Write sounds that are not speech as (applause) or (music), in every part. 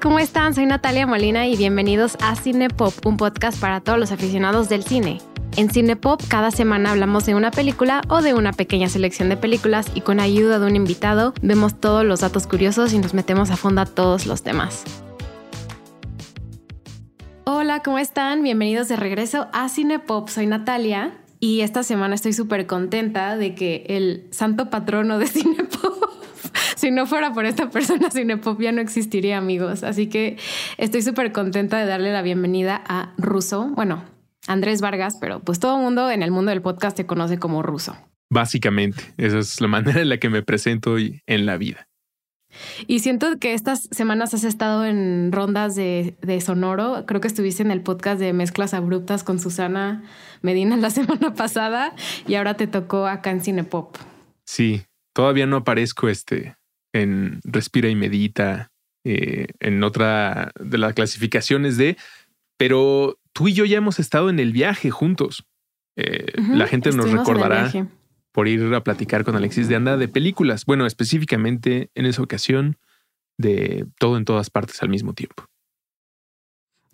¿cómo están? Soy Natalia Molina y bienvenidos a Cinepop, un podcast para todos los aficionados del cine. En Cinepop cada semana hablamos de una película o de una pequeña selección de películas y con ayuda de un invitado vemos todos los datos curiosos y nos metemos a fondo a todos los temas. Hola, ¿cómo están? Bienvenidos de regreso a Cinepop. Soy Natalia y esta semana estoy súper contenta de que el santo patrono de Cinepop (laughs) si no fuera por esta persona, (laughs) Cinepop ya no existiría, amigos. Así que estoy súper contenta de darle la bienvenida a Ruso. Bueno, Andrés Vargas, pero pues todo el mundo en el mundo del podcast te conoce como Ruso. Básicamente, esa es la (laughs) manera en la que me presento hoy en la vida. Y siento que estas semanas has estado en rondas de, de, sonoro. Creo que estuviste en el podcast de Mezclas Abruptas con Susana Medina la semana pasada y ahora te tocó acá en Cinepop. Sí, todavía no aparezco este en Respira y Medita, eh, en otra de las clasificaciones de, pero tú y yo ya hemos estado en el viaje juntos. Eh, la gente nos recordará por ir a platicar con Alexis de Anda de películas. Bueno, específicamente en esa ocasión de todo en todas partes al mismo tiempo.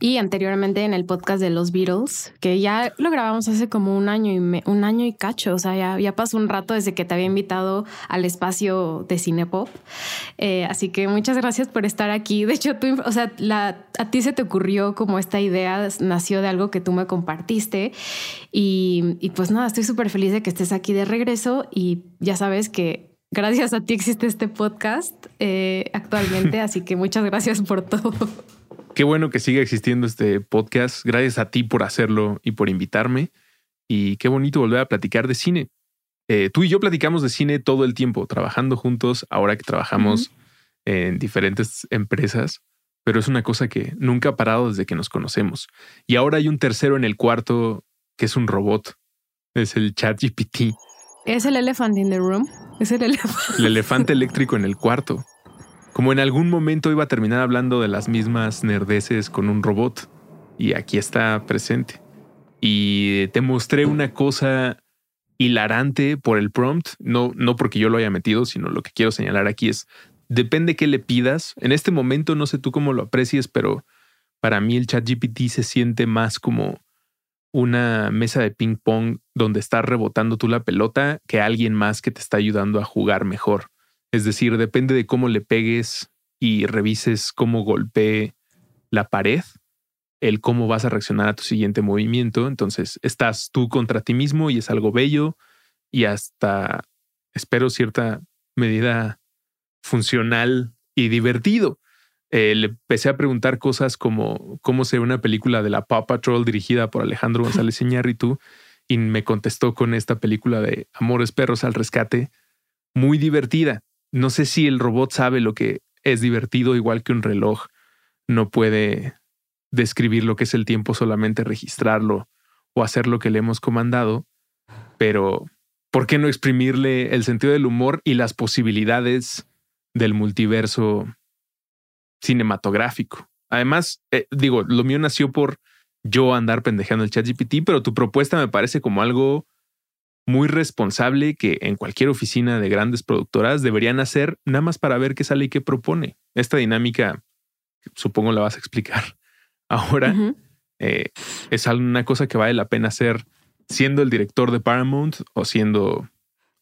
Y anteriormente en el podcast de los Beatles, que ya lo grabamos hace como un año y un año y cacho, o sea, ya, ya pasó un rato desde que te había invitado al espacio de Cinepop. Eh, así que muchas gracias por estar aquí. De hecho, tú, o sea, la, a ti se te ocurrió como esta idea, nació de algo que tú me compartiste. Y, y pues nada, estoy súper feliz de que estés aquí de regreso y ya sabes que gracias a ti existe este podcast eh, actualmente, así que muchas gracias por todo. (laughs) Qué bueno que siga existiendo este podcast. Gracias a ti por hacerlo y por invitarme. Y qué bonito volver a platicar de cine. Eh, tú y yo platicamos de cine todo el tiempo, trabajando juntos, ahora que trabajamos en diferentes empresas, pero es una cosa que nunca ha parado desde que nos conocemos. Y ahora hay un tercero en el cuarto que es un robot. Es el ChatGPT. Es el elephant in the room. Es el elefante. El elefante eléctrico en el cuarto. Como en algún momento iba a terminar hablando de las mismas nerdeces con un robot. Y aquí está presente. Y te mostré una cosa hilarante por el prompt, no, no porque yo lo haya metido, sino lo que quiero señalar aquí es, depende qué le pidas. En este momento no sé tú cómo lo aprecies, pero para mí el chat GPT se siente más como una mesa de ping pong donde estás rebotando tú la pelota que alguien más que te está ayudando a jugar mejor. Es decir, depende de cómo le pegues y revises cómo golpee la pared, el cómo vas a reaccionar a tu siguiente movimiento. Entonces, estás tú contra ti mismo y es algo bello y hasta, espero, cierta medida funcional y divertido. Eh, le empecé a preguntar cosas como cómo se ve una película de la Paw Patrol dirigida por Alejandro (laughs) González Iñárritu y me contestó con esta película de Amores Perros al Rescate, muy divertida no sé si el robot sabe lo que es divertido, igual que un reloj no puede describir lo que es el tiempo, solamente registrarlo o hacer lo que le hemos comandado, pero ¿por qué no exprimirle el sentido del humor y las posibilidades del multiverso cinematográfico? Además, eh, digo, lo mío nació por yo andar pendejando el chat GPT, pero tu propuesta me parece como algo muy responsable que en cualquier oficina de grandes productoras deberían hacer nada más para ver qué sale y qué propone. Esta dinámica, supongo la vas a explicar (laughs) ahora, eh, es una cosa que vale la pena hacer siendo el director de Paramount o siendo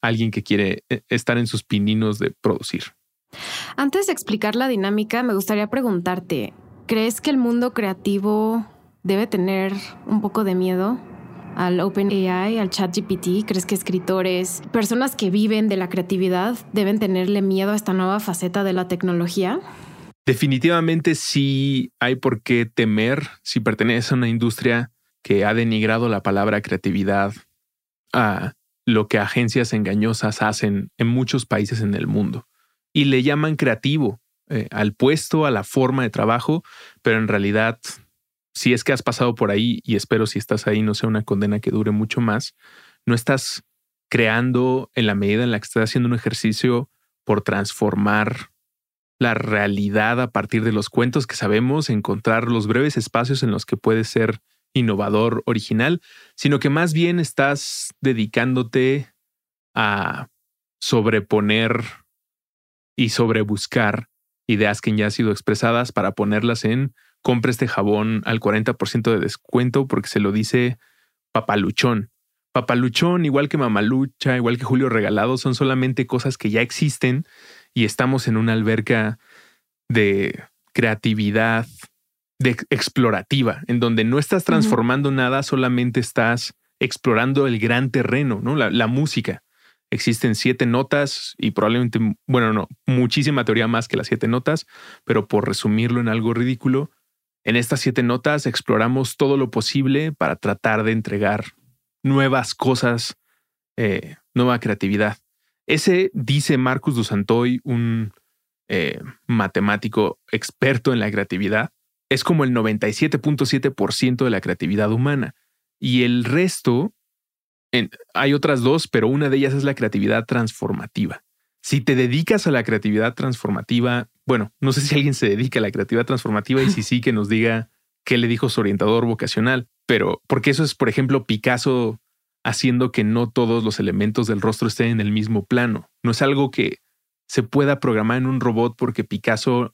alguien que quiere eh, estar en sus pininos de producir. Antes de explicar la dinámica, me gustaría preguntarte, ¿crees que el mundo creativo debe tener un poco de miedo? Al OpenAI, al ChatGPT? ¿Crees que escritores, personas que viven de la creatividad, deben tenerle miedo a esta nueva faceta de la tecnología? Definitivamente sí hay por qué temer si perteneces a una industria que ha denigrado la palabra creatividad a lo que agencias engañosas hacen en muchos países en el mundo. Y le llaman creativo eh, al puesto, a la forma de trabajo, pero en realidad si es que has pasado por ahí y espero si estás ahí no sea una condena que dure mucho más, no estás creando en la medida en la que estás haciendo un ejercicio por transformar la realidad a partir de los cuentos que sabemos, encontrar los breves espacios en los que puedes ser innovador, original, sino que más bien estás dedicándote a sobreponer y sobrebuscar ideas que ya han sido expresadas para ponerlas en compre este jabón al 40% de descuento porque se lo dice papaluchón. Papaluchón, igual que mamalucha, igual que Julio Regalado, son solamente cosas que ya existen y estamos en una alberca de creatividad, de explorativa, en donde no estás transformando nada, solamente estás explorando el gran terreno, ¿no? La, música. Existen siete notas y probablemente, bueno, no, muchísima teoría más que las siete notas, pero por resumirlo en algo ridículo, en estas siete notas exploramos todo lo posible para tratar de entregar nuevas cosas, eh, nueva creatividad. Ese dice Marcus Dusantoy, un eh, matemático experto en la creatividad, es como el 97.7% de la creatividad humana. Y el resto, hay otras dos, pero una de ellas es la creatividad transformativa. Si te dedicas a la creatividad transformativa, bueno, no sé si alguien se dedica a la creatividad transformativa y si (laughs) sí que nos diga qué le dijo su orientador vocacional, pero porque eso es, por ejemplo, Picasso haciendo que no todos los elementos del rostro estén en el mismo plano. No es algo que se pueda programar en un robot porque Picasso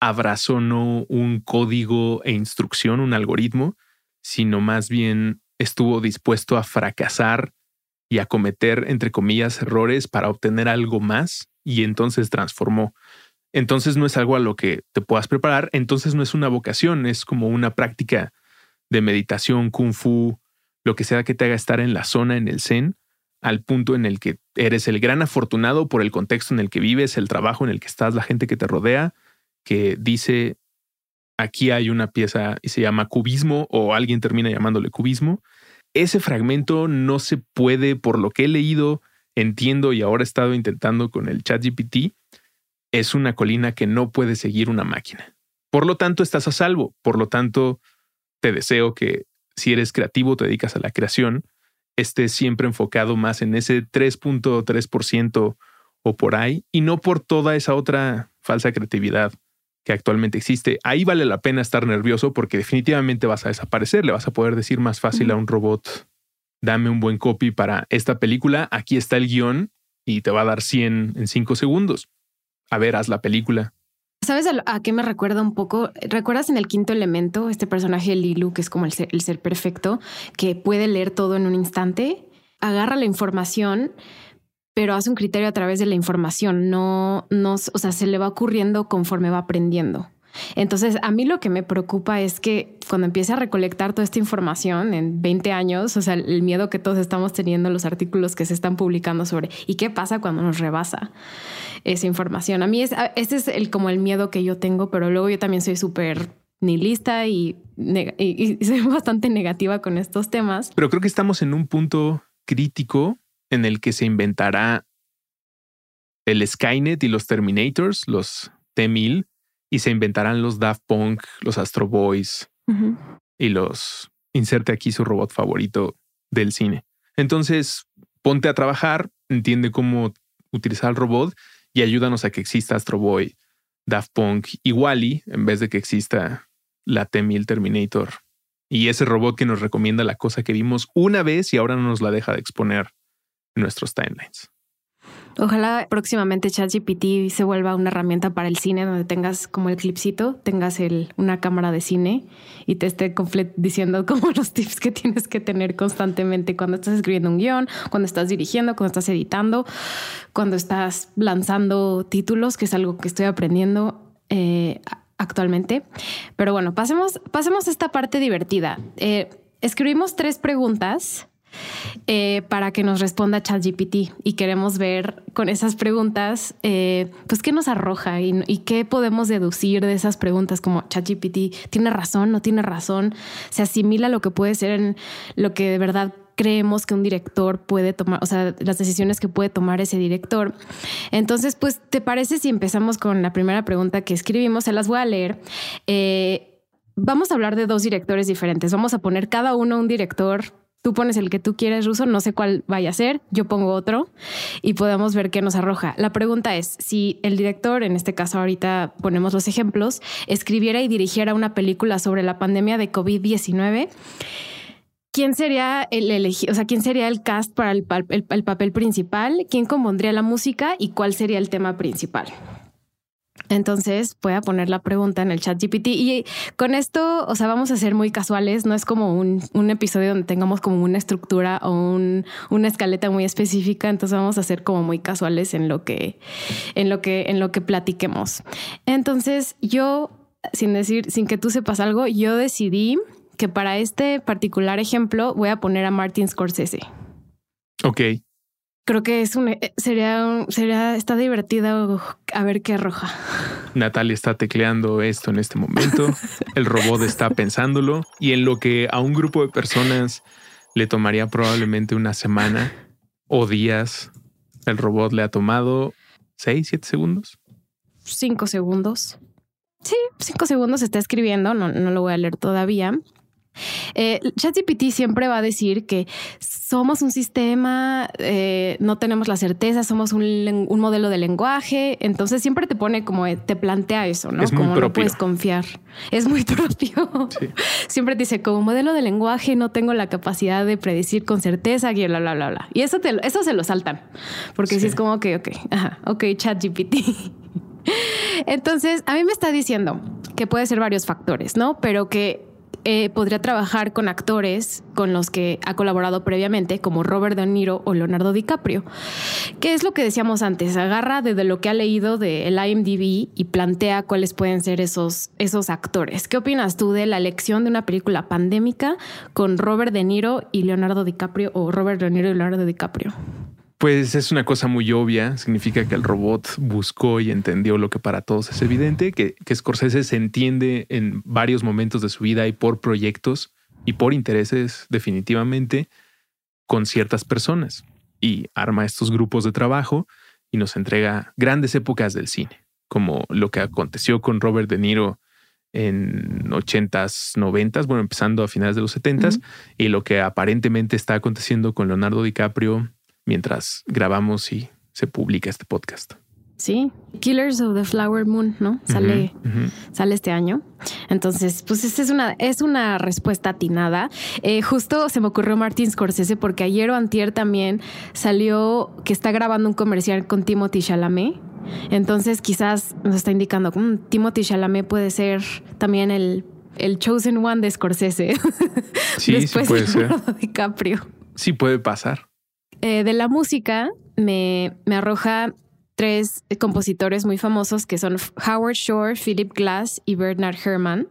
abrazó no un código e instrucción, un algoritmo, sino más bien estuvo dispuesto a fracasar y a cometer, entre comillas, errores para obtener algo más y entonces transformó. Entonces no es algo a lo que te puedas preparar, entonces no es una vocación, es como una práctica de meditación, kung fu, lo que sea que te haga estar en la zona, en el zen, al punto en el que eres el gran afortunado por el contexto en el que vives, el trabajo en el que estás, la gente que te rodea, que dice, aquí hay una pieza y se llama cubismo o alguien termina llamándole cubismo. Ese fragmento no se puede, por lo que he leído, entiendo y ahora he estado intentando con el chat GPT, es una colina que no puede seguir una máquina. Por lo tanto, estás a salvo. Por lo tanto, te deseo que si eres creativo, te dedicas a la creación, estés siempre enfocado más en ese 3.3% o por ahí y no por toda esa otra falsa creatividad que actualmente existe. Ahí vale la pena estar nervioso porque definitivamente vas a desaparecer. Le vas a poder decir más fácil a un robot, dame un buen copy para esta película, aquí está el guion y te va a dar 100 en 5 segundos. A ver, haz la película. ¿Sabes a, qué me recuerda un poco? ¿Recuerdas en el quinto elemento este personaje Lilu, que es como el ser, el ser perfecto, que puede leer todo en un instante? Agarra la información, pero hace un criterio a través de la información, no, no, o sea, se le va ocurriendo conforme va aprendiendo. Entonces, a mí lo que me preocupa es que cuando empiece a recolectar toda esta información en 20 años, o sea, el miedo que todos estamos teniendo, los artículos que se están publicando sobre y qué pasa cuando nos rebasa esa información. A mí es, ese es el, como el miedo que yo tengo, pero luego yo también soy súper nihilista y, y, y (laughs) soy bastante negativa con estos temas. Pero creo que estamos en un punto crítico en el que se inventará el Skynet y los Terminators, los T-1000, y se inventarán los Daft Punk, los Astro Boys y los inserte aquí su robot favorito del cine. Entonces, ponte a trabajar, entiende cómo utilizar el robot y ayúdanos a que exista Astro Boy, Daft Punk y Wally en vez de que exista la T-1000 Terminator y ese robot que nos recomienda la cosa que vimos una vez y ahora no nos la deja de exponer en nuestros timelines. Ojalá próximamente ChatGPT se vuelva una herramienta para el cine donde tengas como el clipcito, tengas una cámara de cine y te esté diciendo (laughs) como los tips que tienes que tener constantemente cuando estás escribiendo un guion, cuando estás dirigiendo, cuando estás editando, cuando estás lanzando títulos, que es algo que estoy aprendiendo eh, actualmente. Pero bueno, pasemos, pasemos a esta parte divertida. Eh, escribimos tres preguntas eh, para que nos responda ChatGPT y queremos ver con esas preguntas, eh, pues qué nos arroja y, qué podemos deducir de esas preguntas como ChatGPT tiene razón, no tiene razón, se asimila lo que puede ser en lo que de verdad creemos que un director puede tomar, o sea, las decisiones que puede tomar ese director. Entonces, pues, ¿te parece si empezamos con la primera pregunta que escribimos? Se las voy a leer. Eh, vamos a hablar de dos directores diferentes. Vamos a poner cada uno un director Tú pones el que tú quieres, Ruso, no sé cuál vaya a ser, yo pongo otro y podemos ver qué nos arroja. La pregunta es, si el director, en este caso ahorita ponemos los ejemplos, escribiera y dirigiera una película sobre la pandemia de COVID-19, ¿quién sería el elegido? O sea, ¿quién sería el cast para el, el papel principal? ¿Quién compondría la música y cuál sería el tema principal? Entonces voy a poner la pregunta en el chat GPT y con esto, o sea, vamos a ser muy casuales. No es como un, un episodio donde tengamos como una estructura o un, una escaleta muy específica. Entonces vamos a ser como muy casuales en lo que, en lo que, en lo que platiquemos. Entonces yo, sin decir, sin que tú sepas algo, yo decidí que para este particular ejemplo voy a poner a Martin Scorsese. Ok creo que es un eh, sería sería está divertido a ver qué arroja. Natalia está tecleando esto en este momento. (laughs) El robot está pensándolo y en lo que a un grupo de personas le tomaría probablemente una semana o días, el robot le ha tomado seis, siete segundos. Cinco segundos. Sí, cinco segundos está escribiendo. No, no lo voy a leer todavía. Eh, ChatGPT siempre va a decir que somos un sistema, eh, no tenemos la certeza, somos un, modelo de lenguaje, entonces siempre te pone como, te plantea eso, ¿no? Es muy como propio. no puedes confiar. Es muy (laughs) propio. Siempre te dice, como modelo de lenguaje no tengo la capacidad de predecir con certeza, y bla, bla, bla, bla. Y eso, te, eso se lo saltan, porque si es como que, ok, ajá, ok, ChatGPT. (laughs) Entonces, a mí me está diciendo que puede ser varios factores, ¿no? Pero que eh, podría trabajar con actores con los que ha colaborado previamente, como Robert De Niro o Leonardo DiCaprio. ¿Qué es lo que decíamos antes? Agarra desde lo que ha leído del IMDb y plantea cuáles pueden ser esos, esos actores. ¿Qué opinas tú de la elección de una película pandémica con Robert De Niro y Leonardo DiCaprio o Robert De Niro y Leonardo DiCaprio? Pues es una cosa muy obvia. Significa que el robot buscó y entendió lo que para todos es evidente, que, que Scorsese se entiende en varios momentos de su vida y por proyectos y por intereses definitivamente con ciertas personas y arma estos grupos de trabajo y nos entrega grandes épocas del cine, como lo que aconteció con Robert De Niro en 80s, 90s, bueno, empezando a finales de los 70s, y lo que aparentemente está aconteciendo con Leonardo DiCaprio mientras grabamos y se publica este podcast. Sí, Killers of the Flower Moon, ¿no? Sale, sale este año. Entonces, pues esta es una, es una respuesta atinada. Eh, justo se me ocurrió Martin Scorsese porque ayer o antier también salió que está grabando un comercial con Timothy Chalamet. Entonces, quizás nos está indicando que mm, Timothy Chalamet puede ser también el, el chosen one de Scorsese. (laughs) Sí, sí puede ser. DiCaprio. Sí puede pasar. Eh, de la música me, me arroja tres compositores muy famosos que son Howard Shore, Philip Glass y Bernard Herrmann.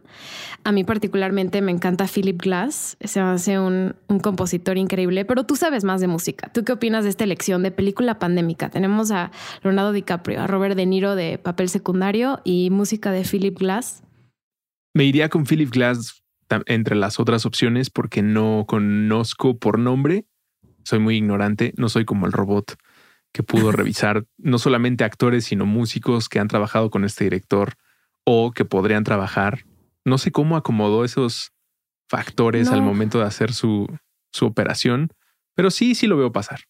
A mí particularmente me encanta Philip Glass, se hace un, un, compositor increíble, pero tú sabes más de música. ¿Tú qué opinas de esta elección de película pandémica? Tenemos a Leonardo DiCaprio, a Robert De Niro de papel secundario y música de Philip Glass. Me iría con Philip Glass entre las otras opciones porque no conozco por nombre soy muy ignorante, no soy como el robot que pudo (laughs) revisar no solamente actores, sino músicos que han trabajado con este director o que podrían trabajar. No sé cómo acomodó esos factores al momento de hacer su, su operación, pero sí, sí lo veo pasar.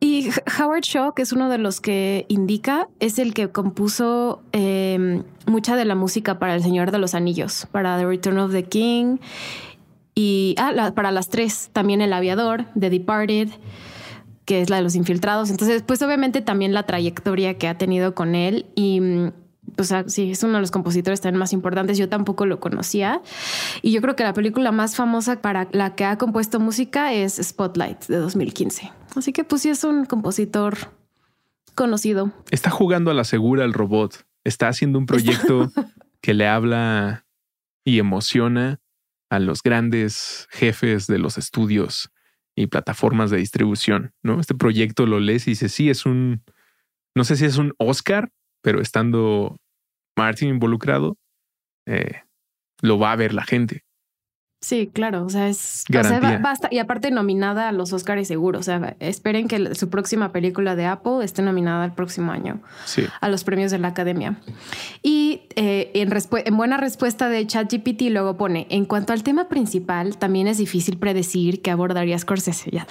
Y Howard Shaw, que es uno de los que indica, es el que compuso eh, mucha de la música para El Señor de los Anillos, para The Return of the King y ah, para las tres, también El Aviador, The Departed, que es la de los infiltrados. Entonces, pues obviamente también la trayectoria que ha tenido con él y pues sí, es uno de los compositores también más importantes. Yo tampoco lo conocía. Y yo creo que la película más famosa para la que ha compuesto música es Spotlight de 2015. Así que pues sí es un compositor conocido. Está jugando a la segura el robot. Está haciendo un proyecto (laughs) que le habla y emociona a los grandes jefes de los estudios y plataformas de distribución, ¿no? Este proyecto lo lees y dices, sí, es un, no sé si es un Oscar, pero estando Martin involucrado, eh, lo va a ver la gente. Sí, claro. O sea, es. basta, y aparte nominada a los Oscars seguro. O sea, esperen que su próxima película de Apple esté nominada el próximo año a los premios de la Academia. Y eh, en, en, buena respuesta de ChatGPT luego pone: En cuanto al tema principal, también es difícil predecir qué abordaría Scorsese. Ya.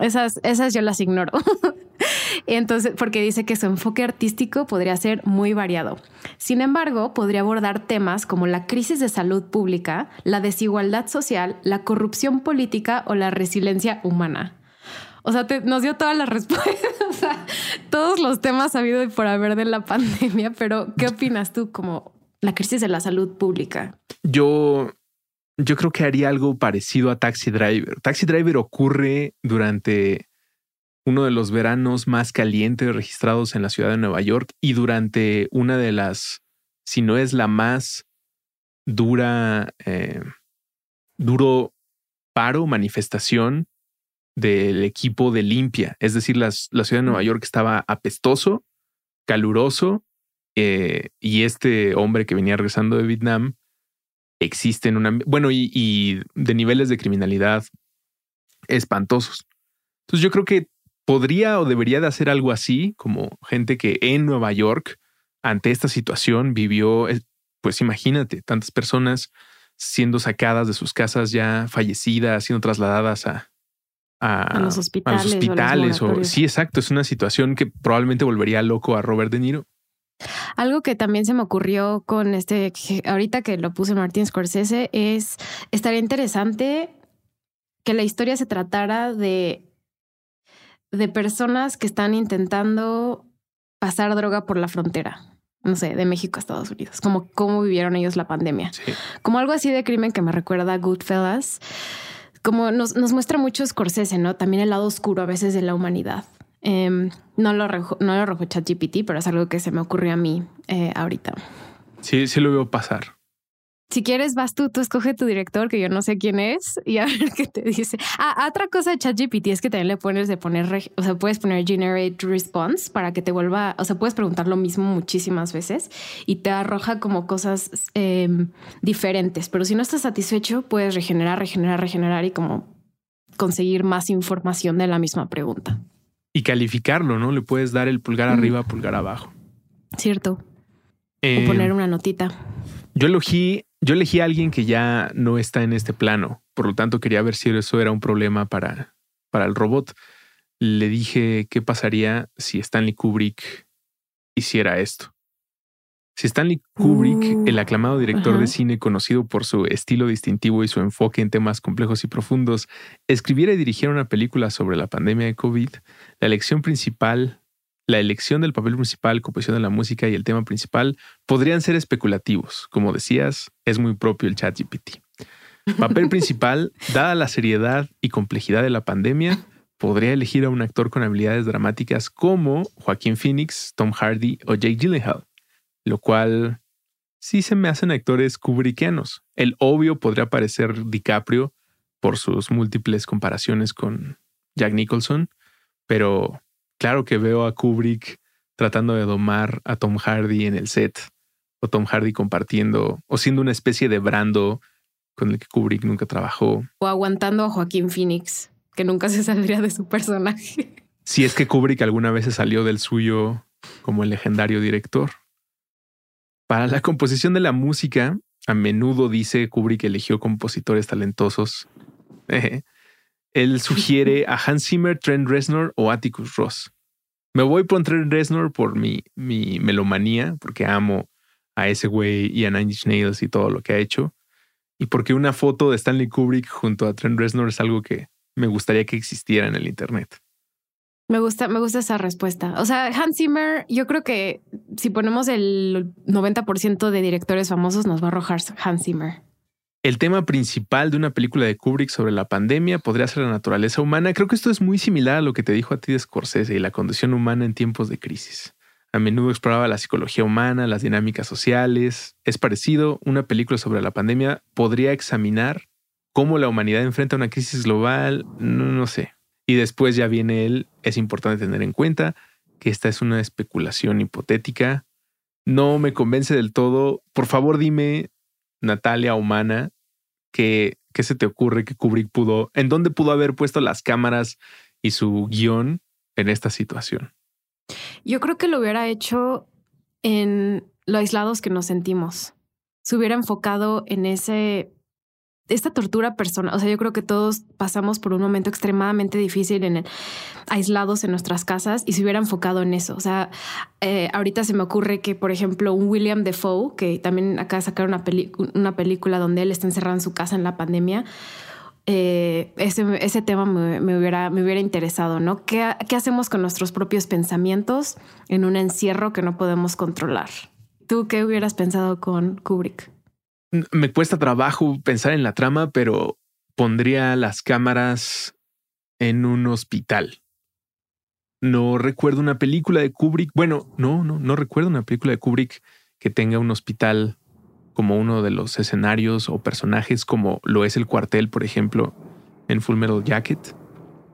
Esas, esas yo las ignoro. (laughs) Entonces, porque dice que su enfoque artístico podría ser muy variado. Sin embargo, podría abordar temas como la crisis de salud pública, la desigualdad social, la corrupción política o la resiliencia humana. O sea, nos dio todas las (laughs) respuestas, todos los temas habido y por haber de la pandemia, pero ¿qué opinas tú como la crisis de la salud pública? Yo, yo creo que haría algo parecido a Taxi Driver. Taxi Driver ocurre durante uno de los veranos más calientes registrados en la ciudad de Nueva York y durante una de las, si no es la más dura, eh, duro paro, manifestación del equipo de limpia. Es decir, la ciudad de Nueva York estaba apestoso, caluroso, eh, y este hombre que venía regresando de Vietnam existe en una... Bueno, y, y de niveles de criminalidad espantosos. Entonces yo creo que podría o debería de hacer algo así, como gente que en Nueva York, ante esta situación, vivió, pues imagínate, tantas personas siendo sacadas de sus casas ya fallecidas, siendo trasladadas a, a, los hospitales. hospitales o, sí, exacto. Es una situación que probablemente volvería loco a Robert De Niro. Algo que también se me ocurrió con este, ahorita que lo puse Martin Scorsese, es estaría interesante que la historia se tratara de, de personas que están intentando pasar droga por la frontera no sé, de México a Estados Unidos, como cómo vivieron ellos la pandemia. Como algo así de crimen que me recuerda a Goodfellas, como nos, nos muestra mucho Scorsese, ¿no? También el lado oscuro a veces de la humanidad. Em, no lo no lo arrojó ChatGPT, pero es algo que se me ocurrió a mí eh, ahorita. Sí, sí lo veo pasar. Si quieres, vas tú, tú escoge tu director, que yo no sé quién es, y a ver qué te dice. Ah, otra cosa de ChatGPT es que también le pones de poner, o sea, puedes poner generate response para que te vuelva, o sea, puedes preguntar lo mismo muchísimas veces y te arroja como cosas em, diferentes. Pero si no estás satisfecho, puedes regenerar, regenerar, regenerar y como conseguir más información de la misma pregunta. Y calificarlo, ¿no? Le puedes dar el pulgar arriba, pulgar abajo. Cierto. o em, poner una notita. Yo elegí yo elegí a alguien que ya no está en este plano, por lo tanto quería ver si eso era un problema para, para el robot. Le dije qué pasaría si Stanley Kubrick hiciera esto. Si Stanley Kubrick, uh, el aclamado director de cine conocido por su estilo distintivo y su enfoque en temas complejos y profundos, escribiera y dirigiera una película sobre la pandemia de COVID, la elección principal la elección del papel principal, composición de la música y el tema principal podrían ser especulativos. Como decías, es muy propio el chat GPT. Papel (laughs) principal, dada la seriedad y complejidad de la pandemia, podría elegir a un actor con habilidades dramáticas como Joaquín Phoenix, Tom Hardy o Jake Gyllenhaal, lo cual sí se me hacen actores kubrickianos. El obvio podría parecer DiCaprio por sus múltiples comparaciones con Jack Nicholson, pero Claro que veo a Kubrick tratando de domar a Tom Hardy en el set, o Tom Hardy compartiendo, o siendo una especie de brando con el que Kubrick nunca trabajó. O aguantando a Joaquín Phoenix, que nunca se saldría de su personaje. Si es que Kubrick alguna vez se salió del suyo como el legendario director. Para la composición de la música, a menudo dice Kubrick eligió compositores talentosos. (laughs) él sugiere (laughs) a Hans Zimmer, Trent Reznor o Atticus Ross. Me voy por Trent Reznor por mi, mi melomanía, porque amo a ese güey y a Nine Inch Nails y todo lo que ha hecho. Y porque una foto de Stanley Kubrick junto a Trent Reznor es algo que me gustaría que existiera en el Internet. Me gusta, me gusta esa respuesta. O sea, Hans Zimmer, yo creo que si ponemos el 90% de directores famosos, nos va a arrojar Hans Zimmer. El tema principal de una película de Kubrick sobre la pandemia podría ser la naturaleza humana. Creo que esto es muy similar a lo que te dijo a ti de Scorsese y la condición humana en tiempos de crisis. A menudo exploraba la psicología humana, las dinámicas sociales. Es parecido, una película sobre la pandemia podría examinar cómo la humanidad enfrenta una crisis global, no, no sé. Y después ya viene él, es importante tener en cuenta que esta es una especulación hipotética. No me convence del todo. Por favor, dime, Natalia Humana, ¿qué, se te ocurre que Kubrick pudo, en dónde pudo haber puesto las cámaras y su guion en esta situación? Yo creo que lo hubiera hecho en lo aislados que nos sentimos. Se hubiera enfocado en ese esta tortura personal, o sea, yo creo que todos pasamos por un momento extremadamente difícil en el, aislados en nuestras casas y se hubiera enfocado en eso. O sea, eh, ahorita se me ocurre que, por ejemplo, un William Defoe, que también acaba de sacar una, una película donde él está encerrado en su casa en la pandemia, eh, ese, tema me, hubiera, me hubiera interesado, ¿no? ¿Qué, ¿Qué hacemos con nuestros propios pensamientos en un encierro que no podemos controlar? ¿Tú qué hubieras pensado con Kubrick? Me cuesta trabajo pensar en la trama, pero pondría las cámaras en un hospital. No recuerdo una película de Kubrick. Bueno, no, no, no recuerdo una película de Kubrick que tenga un hospital como uno de los escenarios o personajes como lo es el cuartel, por ejemplo, en Full Metal Jacket.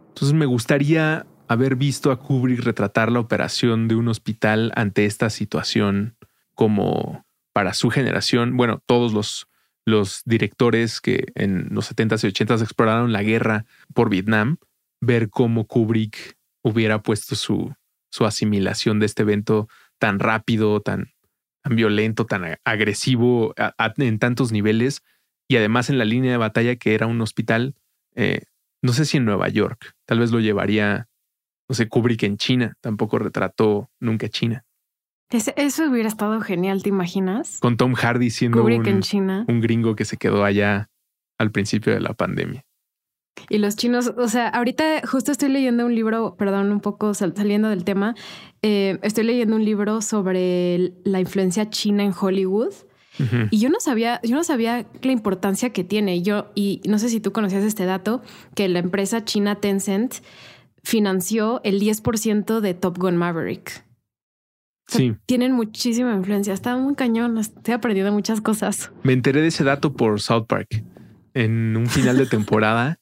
Entonces me gustaría haber visto a Kubrick retratar la operación de un hospital ante esta situación como para su generación, bueno, todos los, los directores que en los 70s y 80s exploraron la guerra por Vietnam, ver cómo Kubrick hubiera puesto su, su asimilación de este evento tan rápido, tan, violento, tan agresivo en tantos niveles y además en la línea de batalla que era un hospital, eh, no sé si en Nueva York, tal vez lo llevaría, no sé, Kubrick en China, tampoco retrató nunca China. Eso hubiera estado genial, ¿te imaginas? Con Tom Hardy siendo un, en China. un gringo que se quedó allá al principio de la pandemia. Y los chinos, o sea, ahorita justo estoy leyendo un libro, perdón, un poco saliendo del tema, eh, estoy leyendo un libro sobre la influencia china en Hollywood. Y yo no sabía, yo no sabía la importancia que tiene. Yo, y no sé si tú conocías este dato, que la empresa china Tencent financió el 10% de Top Gun Maverick. Sí. Tienen muchísima influencia. Está muy cañón. Estoy aprendiendo muchas cosas. Me enteré de ese dato por South Park. En un final de temporada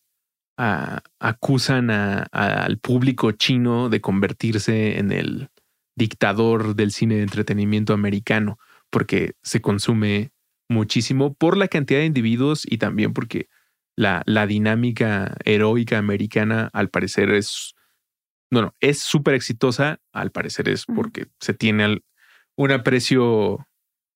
acusan al público chino de convertirse en el dictador del cine de entretenimiento americano, porque se consume muchísimo por la cantidad de individuos y también porque la, la dinámica heroica americana al parecer es, bueno, es súper exitosa, al parecer es porque se tiene un aprecio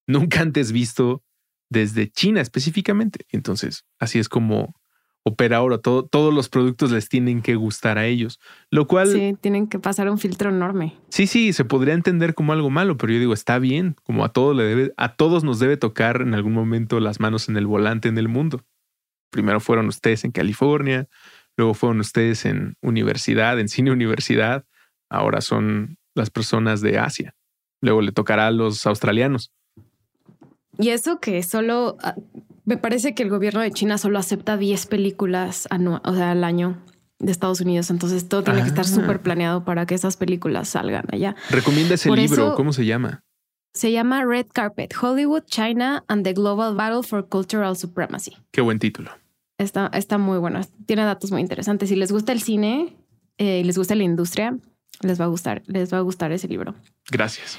nunca antes visto desde China específicamente. Entonces, así es como opera ahora. todos los productos les tienen que gustar a ellos, lo cual... Sí, tienen que pasar un filtro enorme. Sí, sí, se podría entender como algo malo, pero yo digo, está bien, como a todos, le debe, a todos nos debe tocar en algún momento las manos en el volante en el mundo. Primero fueron ustedes en California, luego fueron ustedes en universidad, en cine universidad, ahora son las personas de Asia. Luego le tocará a los australianos. Y eso que solo ah, me parece que el gobierno de China solo acepta 10 películas o sea, al año de Estados Unidos. Entonces todo tiene que estar ah. súper planeado para que esas películas salgan allá. Recomienda ese libro. ¿Cómo se llama? Se llama Red Carpet, Hollywood, China and the Global Battle for Cultural Supremacy. Qué buen título. Está, está muy bueno. Tiene datos muy interesantes. Si les gusta el cine eh, y les gusta la industria, les va a gustar, les va a gustar ese libro. Gracias.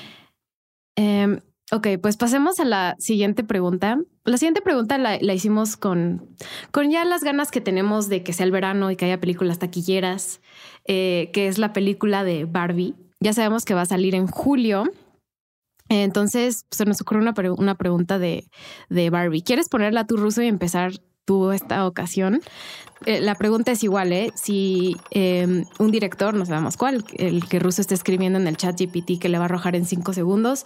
Eh, Ok, pues pasemos a la siguiente pregunta. La siguiente pregunta la, hicimos con, con ya las ganas que tenemos de que sea el verano y que haya películas taquilleras, eh, que es la película de Barbie. Ya sabemos que va a salir en julio. Entonces se nos ocurrió una, una pregunta de, de Barbie. ¿Quieres ponerla a tu ruso y empezar tuvo esta ocasión. Eh, la pregunta es igual, ¿eh? Si em, un director, no sabemos cuál, el que Russo está escribiendo en el chat GPT que le va a arrojar en cinco segundos,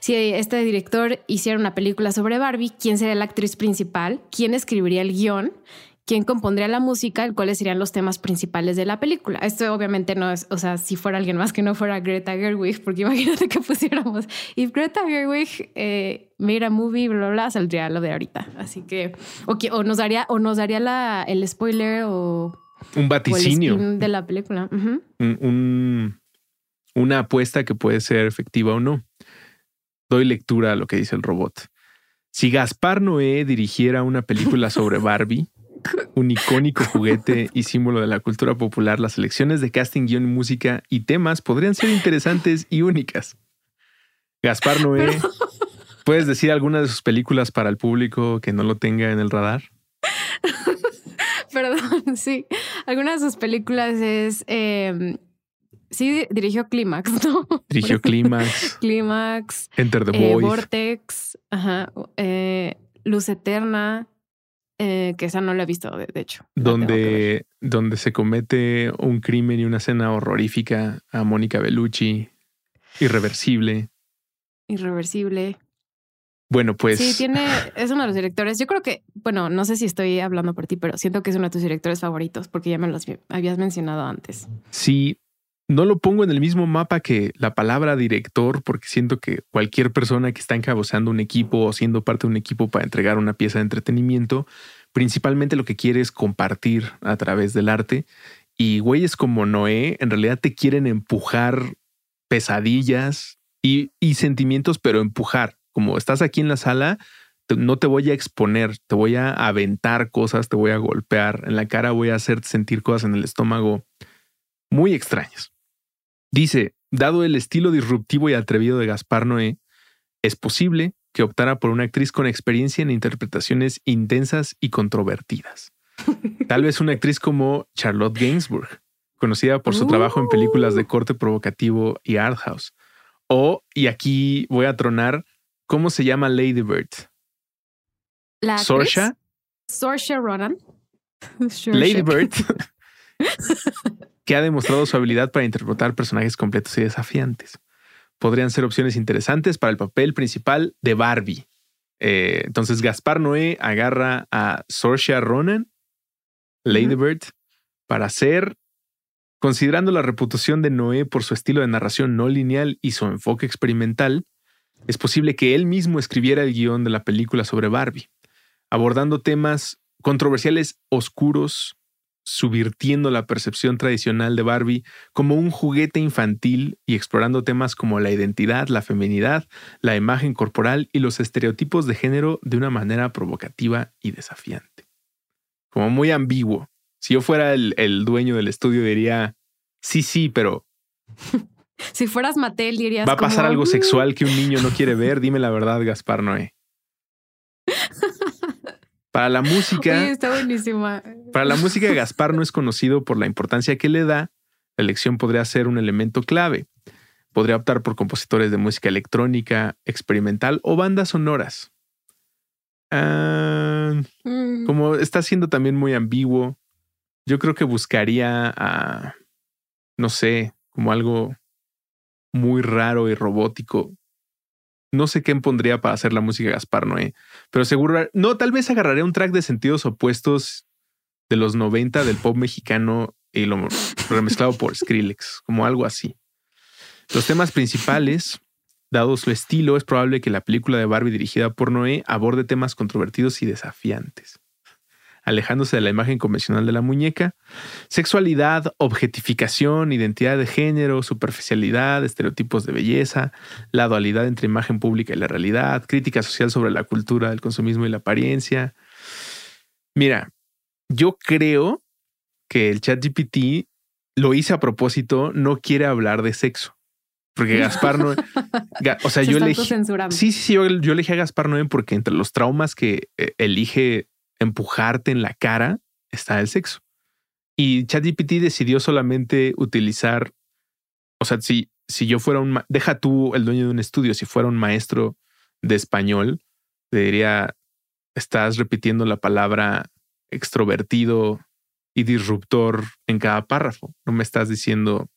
si este director hiciera una película sobre Barbie, ¿quién sería la actriz principal? ¿Quién escribiría el guion? Quién compondría la música y cuáles serían los temas principales de la película. Esto obviamente no es, o sea, si fuera alguien más que no fuera Greta Gerwig, porque (laughs) imagínate que pusiéramos, y Greta Gerwig eh, made a movie, bla, bla, bla, saldría lo de ahorita. Así que, o, nos daría, o nos daría la, el spoiler o... Un vaticinio. de la película. una apuesta que puede ser efectiva o no. Doy lectura a lo que dice el robot. Si Gaspar Noé dirigiera una película sobre (laughs) Barbie, (laughs) un icónico juguete y símbolo de la cultura popular, las selecciones de casting, guion, música y temas podrían ser interesantes y únicas. Gaspar Noé, (laughs) ¿puedes decir alguna de sus películas para el público que no lo tenga en el radar? (laughs) Perdón, sí. Alguna de sus películas es. Em, sí, dirigió Clímax, ¿no? Dirigió Clímax. Clímax. Enter the eh, Vortex. Ajá. Eh, Luz Eterna. Eh, que esa no la he visto, de, hecho. Donde, donde se comete un crimen y una escena horrorífica a Mónica Bellucci. Irreversible. Irreversible. Bueno, pues. Sí, tiene, es uno de los directores. Yo creo que, bueno, no sé si estoy hablando por ti, pero siento que es uno de tus directores favoritos porque ya me los habías mencionado antes. Sí, no lo pongo en el mismo mapa que la palabra director, porque siento que cualquier persona que está encabezando un equipo o siendo parte de un equipo para entregar una pieza de entretenimiento, principalmente lo que quiere es compartir a través del arte. Y güeyes como Noé en realidad te quieren empujar pesadillas y, y sentimientos, pero empujar como estás aquí en la sala, no te voy a exponer, te voy a aventar cosas, te voy a golpear en la cara, voy a hacerte sentir cosas en el estómago muy extrañas. Dice, dado el estilo disruptivo y atrevido de Gaspar Noé, es posible que optara por una actriz con experiencia en interpretaciones intensas y controvertidas. Tal vez una actriz como Charlotte Gainsbourg, conocida por su trabajo en películas de corte provocativo y art house. O, y aquí voy a tronar, ¿Cómo se llama Lady Bird? La Sorsha. Sorsha Ronan. (laughs) Lady Bird. (laughs) que ha demostrado su habilidad para interpretar personajes completos y desafiantes. Podrían ser opciones interesantes para el papel principal de Barbie. Eh, entonces, Gaspar Noé agarra a Sorsha Ronan, Lady Bird, para ser, considerando la reputación de Noé por su estilo de narración no lineal y su enfoque experimental, es posible que él mismo escribiera el guion de la película sobre Barbie, abordando temas controversiales oscuros, subvirtiendo la percepción tradicional de Barbie como un juguete infantil y explorando temas como la identidad, la feminidad, la imagen corporal y los estereotipos de género de una manera provocativa y desafiante. Como muy ambiguo. Si yo fuera el, el dueño del estudio diría, sí, sí, pero (laughs) Si fueras Mattel, dirías. Va a pasar algo mm". sexual que un niño no quiere ver. Dime la verdad, Gaspar Noé. Para la música. está buenísima. Para la música, Gaspar no es conocido por la importancia que le da. La elección podría ser un elemento clave. Podría optar por compositores de música electrónica, experimental o bandas sonoras. Ah, mm. Como está siendo también muy ambiguo, yo creo que buscaría a, no sé, como algo muy raro y robótico. No sé qué pondría para hacer la música Gaspar Noé, pero seguro, no, tal vez agarraré un track de sentidos opuestos de los 90 del pop mexicano y lo remezclado por Skrillex, como algo así. Los temas principales, dado su estilo, es probable que la película de Barbie dirigida por Noé aborde temas controvertidos y desafiantes alejándose de la imagen convencional de la muñeca, sexualidad, objetificación, identidad de género, superficialidad, estereotipos de belleza, la dualidad entre imagen pública y la realidad, crítica social sobre la cultura del consumismo y la apariencia. Mira, yo creo que el chat GPT lo hice a propósito, no quiere hablar de sexo. Porque (laughs) Gaspar no. o sea, yo elegí. Sí, sí, sí. Yo, yo, elegí a Gaspar Noé porque entre los traumas que eh, elige empujarte en la cara está el sexo. Y ChatGPT decidió solamente utilizar, o sea, si, si yo fuera un, deja tú el dueño de un estudio, si fuera un maestro de español, te diría, estás repitiendo la palabra extrovertido y disruptor en cada párrafo. No me estás diciendo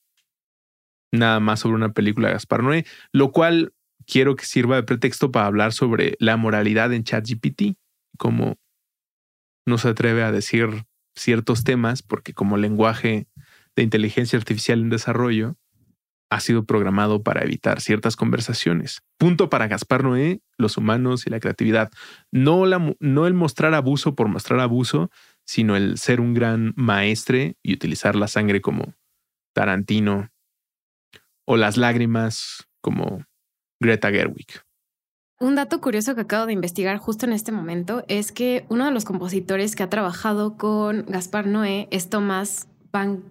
nada más sobre una película de Gaspar Noé, lo cual quiero que sirva de pretexto para hablar sobre la moralidad en ChatGPT, como no se atreve a decir ciertos temas porque como lenguaje de inteligencia artificial en desarrollo, ha sido programado para evitar ciertas conversaciones. Punto para Gaspar Noé, los humanos y la creatividad. No, la, no el mostrar abuso por mostrar abuso, sino el ser un gran maestre y utilizar la sangre como Tarantino o las lágrimas como Greta Gerwig. Un dato curioso que acabo de investigar justo en este momento es que uno de los compositores que ha trabajado con Gaspar Noé es Tomás Van...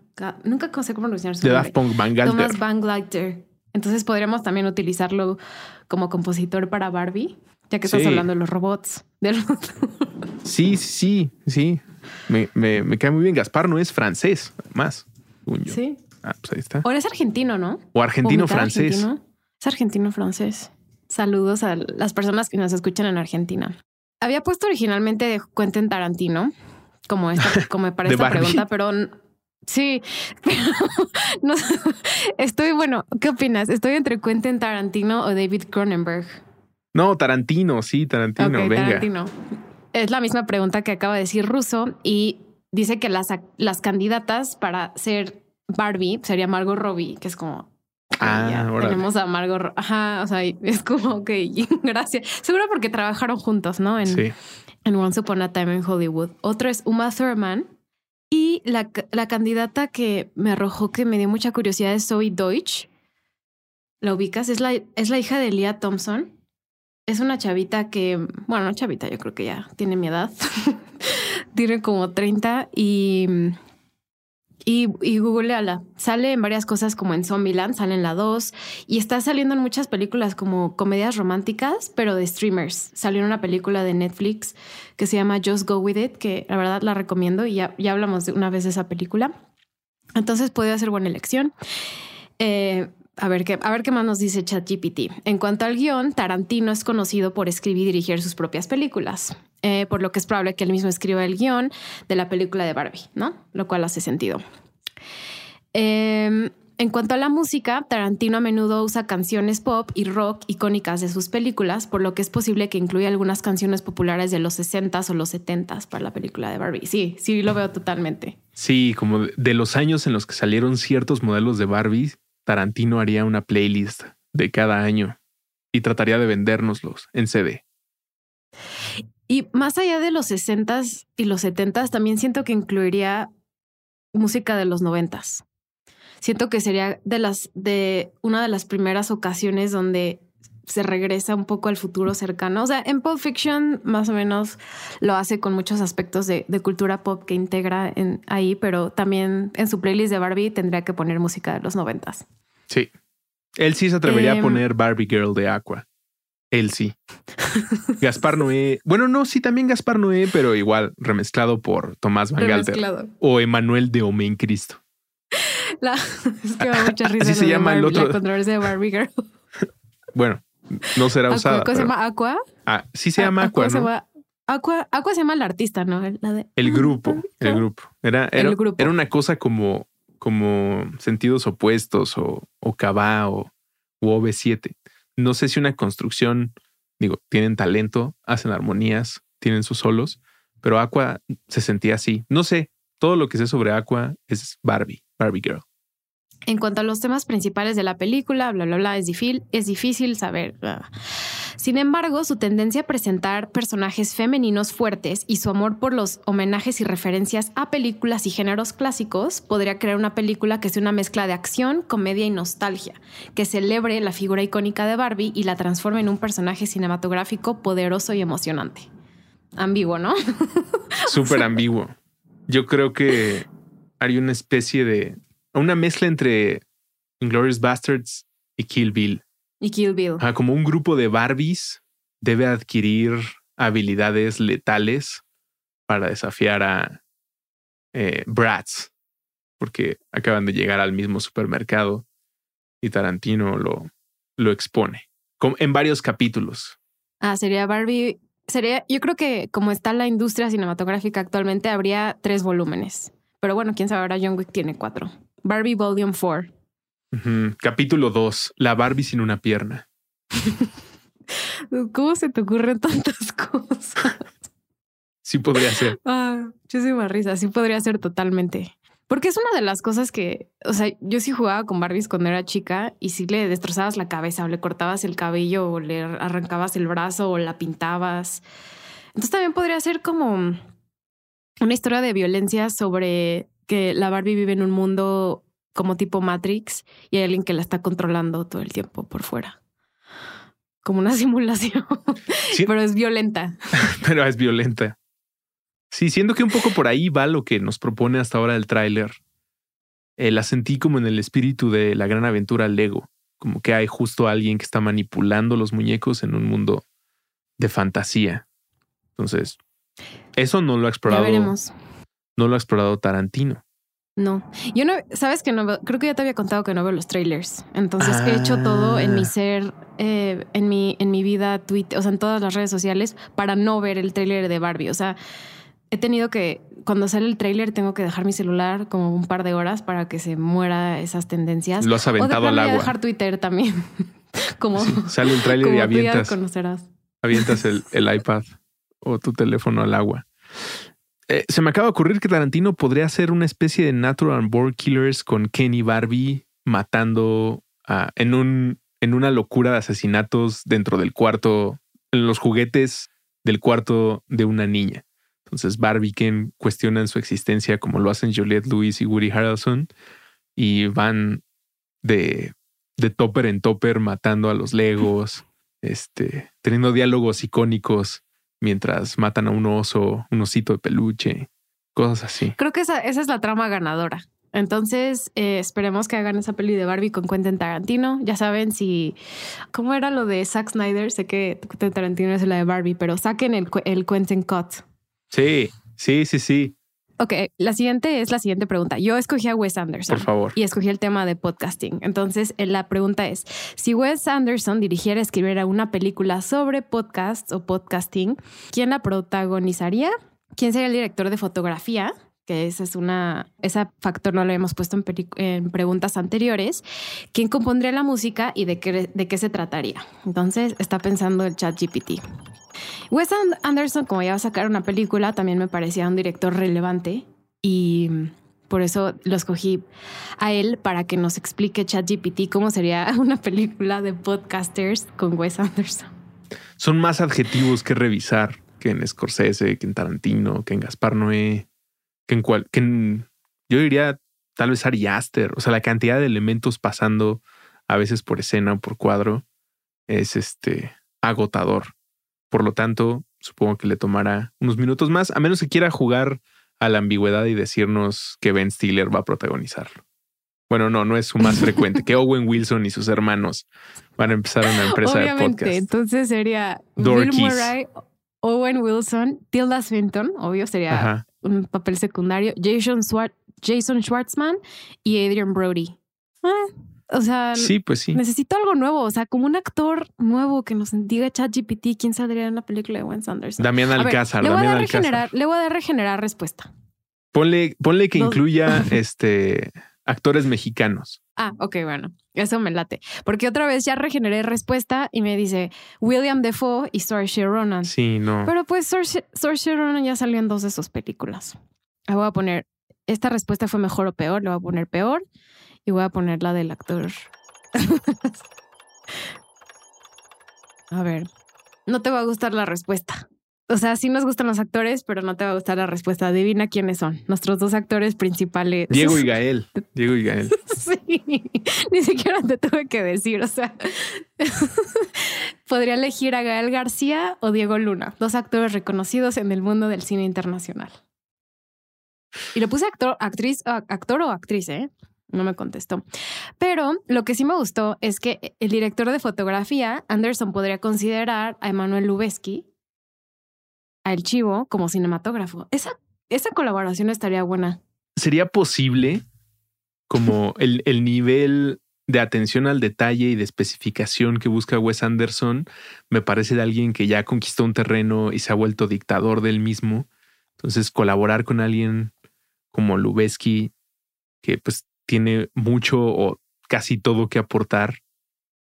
Nunca sé cómo pronunciar su nombre. Tomás Van Galter. Entonces podríamos también utilizarlo como compositor para Barbie, ya que estás hablando de los robots. (laughs) sí, sí, sí. Me, me, cae muy bien. Gaspar no es francés, más. Sí. Ah, pues ahí está. O es argentino, ¿no? O argentino-francés. Es argentino-francés. Saludos a las personas que nos escuchan en Argentina. Había puesto originalmente de Quentin Tarantino, como, esta, (laughs) como para esta pregunta, pero sí, (laughs) no, estoy, bueno, ¿qué opinas? Estoy entre Quentin Tarantino o David Cronenberg. No, Tarantino, sí, Tarantino, venga. Tarantino. Es la misma pregunta que acaba de decir Russo y dice que las, las candidatas para ser Barbie sería Margot Robbie, que es como. Ah, ya, órale. tenemos a Margot. Ajá, o sea, es como, ok, (laughs) gracias. Seguro porque trabajaron juntos, ¿no? En, Sí. en Once Upon a Time in Hollywood. Otro es Uma Thurman. Y la, la candidata que me arrojó, que me dio mucha curiosidad, es Zoe Deutsch. ¿La ubicas? Es la, es la hija de Leah Thompson. Es una chavita que, bueno, no chavita, yo creo que ya tiene mi edad. (laughs) tiene como 30 y, y, y googleala. Sale en varias cosas como en Zombieland, sale en la 2 y está saliendo en muchas películas como comedias románticas, pero de streamers. Salió en una película de Netflix que se llama Just Go With It, que la verdad la recomiendo y ya, ya hablamos de una vez de esa película. Entonces puede ser buena elección. Eh, a ver, qué, a ver qué más nos dice ChatGPT. En cuanto al guion, Tarantino es conocido por escribir y dirigir sus propias películas, eh, por lo que es probable que él mismo escriba el guion de la película de Barbie, ¿no? Lo cual hace sentido. Eh, en cuanto a la música, Tarantino a menudo usa canciones pop y rock icónicas de sus películas, por lo que es posible que incluya algunas canciones populares de los 60s o los 70s para la película de Barbie. Sí, sí, lo veo totalmente. Sí, como de- de los años en los que salieron ciertos modelos de Barbie, Tarantino haría una playlist de cada año y trataría de vendérnoslos en CD. Y más allá de los 60s y los 70s, también siento que incluiría música de los 90s. Siento que sería de las de una de las primeras ocasiones donde se regresa un poco al futuro cercano. O sea, en Pulp Fiction más o menos lo hace con muchos aspectos de, de cultura pop que integra en, ahí, pero también en su playlist de Barbie tendría que poner música de los noventas. Sí. Él sí se atrevería a Em. poner Barbie Girl de Aqua. Él sí. (laughs) Gaspar Noé. Bueno, no, sí, también Gaspar Noé, pero igual remezclado por Tomás Van Galter o Emanuel de Omen Cristo. (laughs) La- es que da mucha (laughs) risa Así se llama el otro. La controversia de Barbie Girl. Bueno, no será Aqua, usada. ¿Cómo se llama Aqua? Ah, sí se llama Aqua, se ¿no? llama Aqua, Aqua se llama la artista, ¿no? La de El grupo, el grupo. Era, era, El grupo. era una cosa como, como sentidos opuestos o, o Cabá o u OV7. No sé si una construcción, digo, tienen talento, hacen armonías, tienen sus solos, pero Aqua se sentía así. No sé, todo lo que sé sobre Aqua es Barbie, Barbie Girl. En cuanto a los temas principales de la película, bla, bla, bla, es difícil, es difícil saber. Sin embargo, su tendencia a presentar personajes femeninos fuertes y su amor por los homenajes y referencias a películas y géneros clásicos podría crear una película que sea una mezcla de acción, comedia y nostalgia, que celebre la figura icónica de Barbie y la transforme en un personaje cinematográfico poderoso y emocionante. Ambiguo, ¿no? Súper ambiguo. Yo creo que haría una especie de una mezcla entre Inglourious Bastards y Kill Bill. Y Kill Bill. Ah, como un grupo de Barbies debe adquirir habilidades letales para desafiar a eh, Bratz, porque acaban de llegar al mismo supermercado y Tarantino lo, lo expone como en varios capítulos. Ah, sería Barbie. Sería, yo creo que como está la industria cinematográfica actualmente, habría tres volúmenes. Pero bueno, quién sabe, ahora John Wick tiene cuatro. Barbie Volume 4. Ujú. Capítulo 2, la Barbie sin una pierna. (laughs) ¿Cómo se te ocurren tantas (laughs) cosas? Sí podría ser. Ah, muchísima risa. Sí podría ser totalmente. Porque es una de las cosas que, o sea, yo sí jugaba con Barbies cuando era chica y sí le destrozabas la cabeza o le cortabas el cabello o le arrancabas el brazo o la pintabas. Entonces también podría ser como una historia de violencia sobre que la Barbie vive en un mundo como tipo Matrix y hay alguien que la está controlando todo el tiempo por fuera. Como una (laughs) simulación, Sí, pero es violenta. (laughs) pero es violenta. Sí, siendo que un poco por ahí va lo que nos propone hasta ahora el tráiler. Eh, la sentí como en el espíritu de la gran aventura Lego, como que hay justo alguien que está manipulando los muñecos en un mundo de fantasía. Entonces, eso no lo ha Ya explorado, veremos. No lo ha explorado Tarantino. No, yo no, sabes que no veo, creo que ya te había contado que no veo los trailers. Entonces he hecho todo en mi Ah. ser, eh, en mi, en mi vida, Twitter, o sea, en todas las redes sociales para no ver el trailer de Barbie. O sea, he tenido que, cuando sale el trailer, tengo que dejar mi celular como un par de horas para que se muera esas tendencias. Lo has o aventado al plano ya agua. dejar Twitter también. (laughs) Como, Sí, sale el tráiler y avientas, conocerás. avientas el, el iPad o tu teléfono al agua. Eh, se me acaba de ocurrir que Tarantino podría hacer una especie de Natural Born Killers con Kenny Barbie matando en, un, en una locura de asesinatos dentro del cuarto, en los juguetes del cuarto de una niña. Entonces Barbie y Ken cuestionan su existencia como lo hacen Juliette Lewis y Woody Harrelson y van de, de topper en topper matando a los Legos, este, teniendo diálogos icónicos mientras matan a un oso, un osito de peluche, cosas así. Creo que esa, esa es la trama ganadora. Entonces, eh, esperemos que hagan esa peli de Barbie con Quentin Tarantino. Ya saben si... ¿Cómo era lo de Zack Snyder? Sé que Quentin Tarantino es la de Barbie, pero saquen el, el Quentin Cut. Sí, sí, sí, sí, Ok, la siguiente es la siguiente pregunta. Yo escogí a Wes Anderson. por favor. Y escogí el tema de podcasting. Entonces, eh, la pregunta es, si Wes Anderson dirigiera, escribiera una película sobre podcasts o podcasting, ¿quién la protagonizaría? ¿Quién sería el director de fotografía? Que ese es una, ese factor no lo habíamos puesto en, en preguntas anteriores. ¿Quién compondría la música y de qué, de qué se trataría? Entonces, está pensando el chat GPT. Wes And- Anderson, como ya va a sacar una película, también me parecía un director relevante y por eso lo escogí a él para que nos explique ChatGPT cómo sería (laughs) una película de podcasters con Wes Anderson. Son más adjetivos que revisar que en Scorsese, que en Tarantino, que en Gaspar Noé, que en cual, que en, yo diría tal vez Ari Aster. O sea, la cantidad de elementos pasando a veces por escena o por cuadro es este agotador. Por lo tanto, supongo que le tomará unos minutos más, a menos que quiera jugar a la ambigüedad y decirnos que Ben Stiller va a protagonizarlo. Bueno, no, no es su más frecuente, que (laughs) Owen Wilson y sus hermanos van a empezar una empresa de podcast. entonces sería. Bill Murray, Owen Wilson, Tilda Swinton, obvio sería Ajá. un papel secundario, Jason, Swart Jason Schwartzman y Adrian Brody. Ah, o sea, Sí, pues sí. necesito algo nuevo, o sea, como un actor nuevo que nos diga ChatGPT quién saldría en la película de Wes Anderson. Damián ver, Alcázar, le voy a Damián Alcázar. regenerar, le voy a dar regenerar respuesta. Ponle, ponle que Dos. incluya (laughs) este actores mexicanos. Ah, ok, bueno, eso me late. Porque otra vez ya regeneré respuesta y me dice William Defoe y Saoirse Ronan. Sí, no. Pero pues Saoirse Ronan ya salió en dos de sus películas. Le voy a poner, esta respuesta fue mejor o peor, le voy a poner peor y voy a poner la del actor. (laughs) a ver, no te va a gustar la respuesta. O sea, sí nos gustan los actores, pero no te va a gustar la respuesta. Adivina quiénes son. Nuestros dos actores principales. Diego y (laughs) Gael. Diego y Gael. Sí, ni siquiera te tuve que decir, o sea, (laughs) podría elegir a Gael García o Diego Luna, dos actores reconocidos en el mundo del cine internacional. Y le puse actor, actriz, actor o actriz, ¿eh? No me contestó. Pero lo que sí me gustó es que el director de fotografía, Anderson, podría considerar a Emanuel Lubezki, a El Chivo, como cinematógrafo. Esa, esa colaboración estaría buena. ¿Sería posible como el, el nivel de atención al detalle y de especificación que busca Wes Anderson me parece de alguien que ya conquistó un terreno y se ha vuelto dictador del mismo? Entonces, colaborar con alguien como Lubeski, que pues tiene mucho o casi todo que aportar,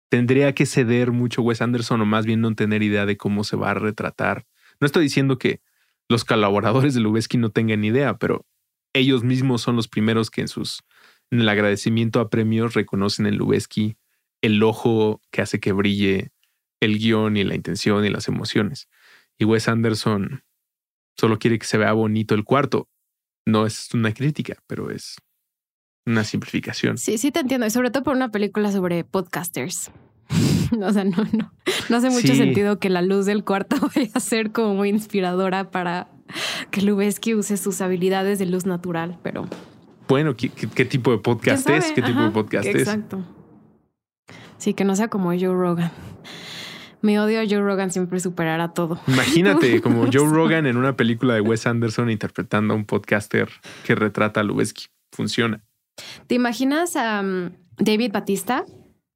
tendría que ceder mucho Wes Anderson o más bien no tener idea de cómo se va a retratar. No estoy diciendo que los colaboradores de Lubeski no tengan idea, pero ellos mismos son los primeros que en sus en el agradecimiento a premios reconocen en Lubeski el ojo que hace que brille el guion y la intención y las emociones. Y Wes Anderson solo quiere que se vea bonito el cuarto. No es una crítica, pero es una simplificación. Sí, sí te entiendo. Y sobre todo por una película sobre podcasters. (laughs) o sea, no, no, no hace mucho Sí. sentido que la luz del cuarto (laughs) vaya a ser como muy inspiradora para que Lubeski use sus habilidades de luz natural, pero Bueno, ¿qué, qué- qué tipo de podcast ¿quién es? ¿Qué tipo de podcast es? Exacto. Sí, que no sea como Joe Rogan. Mi odio a Joe Rogan siempre superará todo. Imagínate (laughs) como Joe Rogan en una película de Wes Anderson interpretando a un podcaster que retrata a Lubeski. Funciona. ¿Te imaginas a um, David Batista?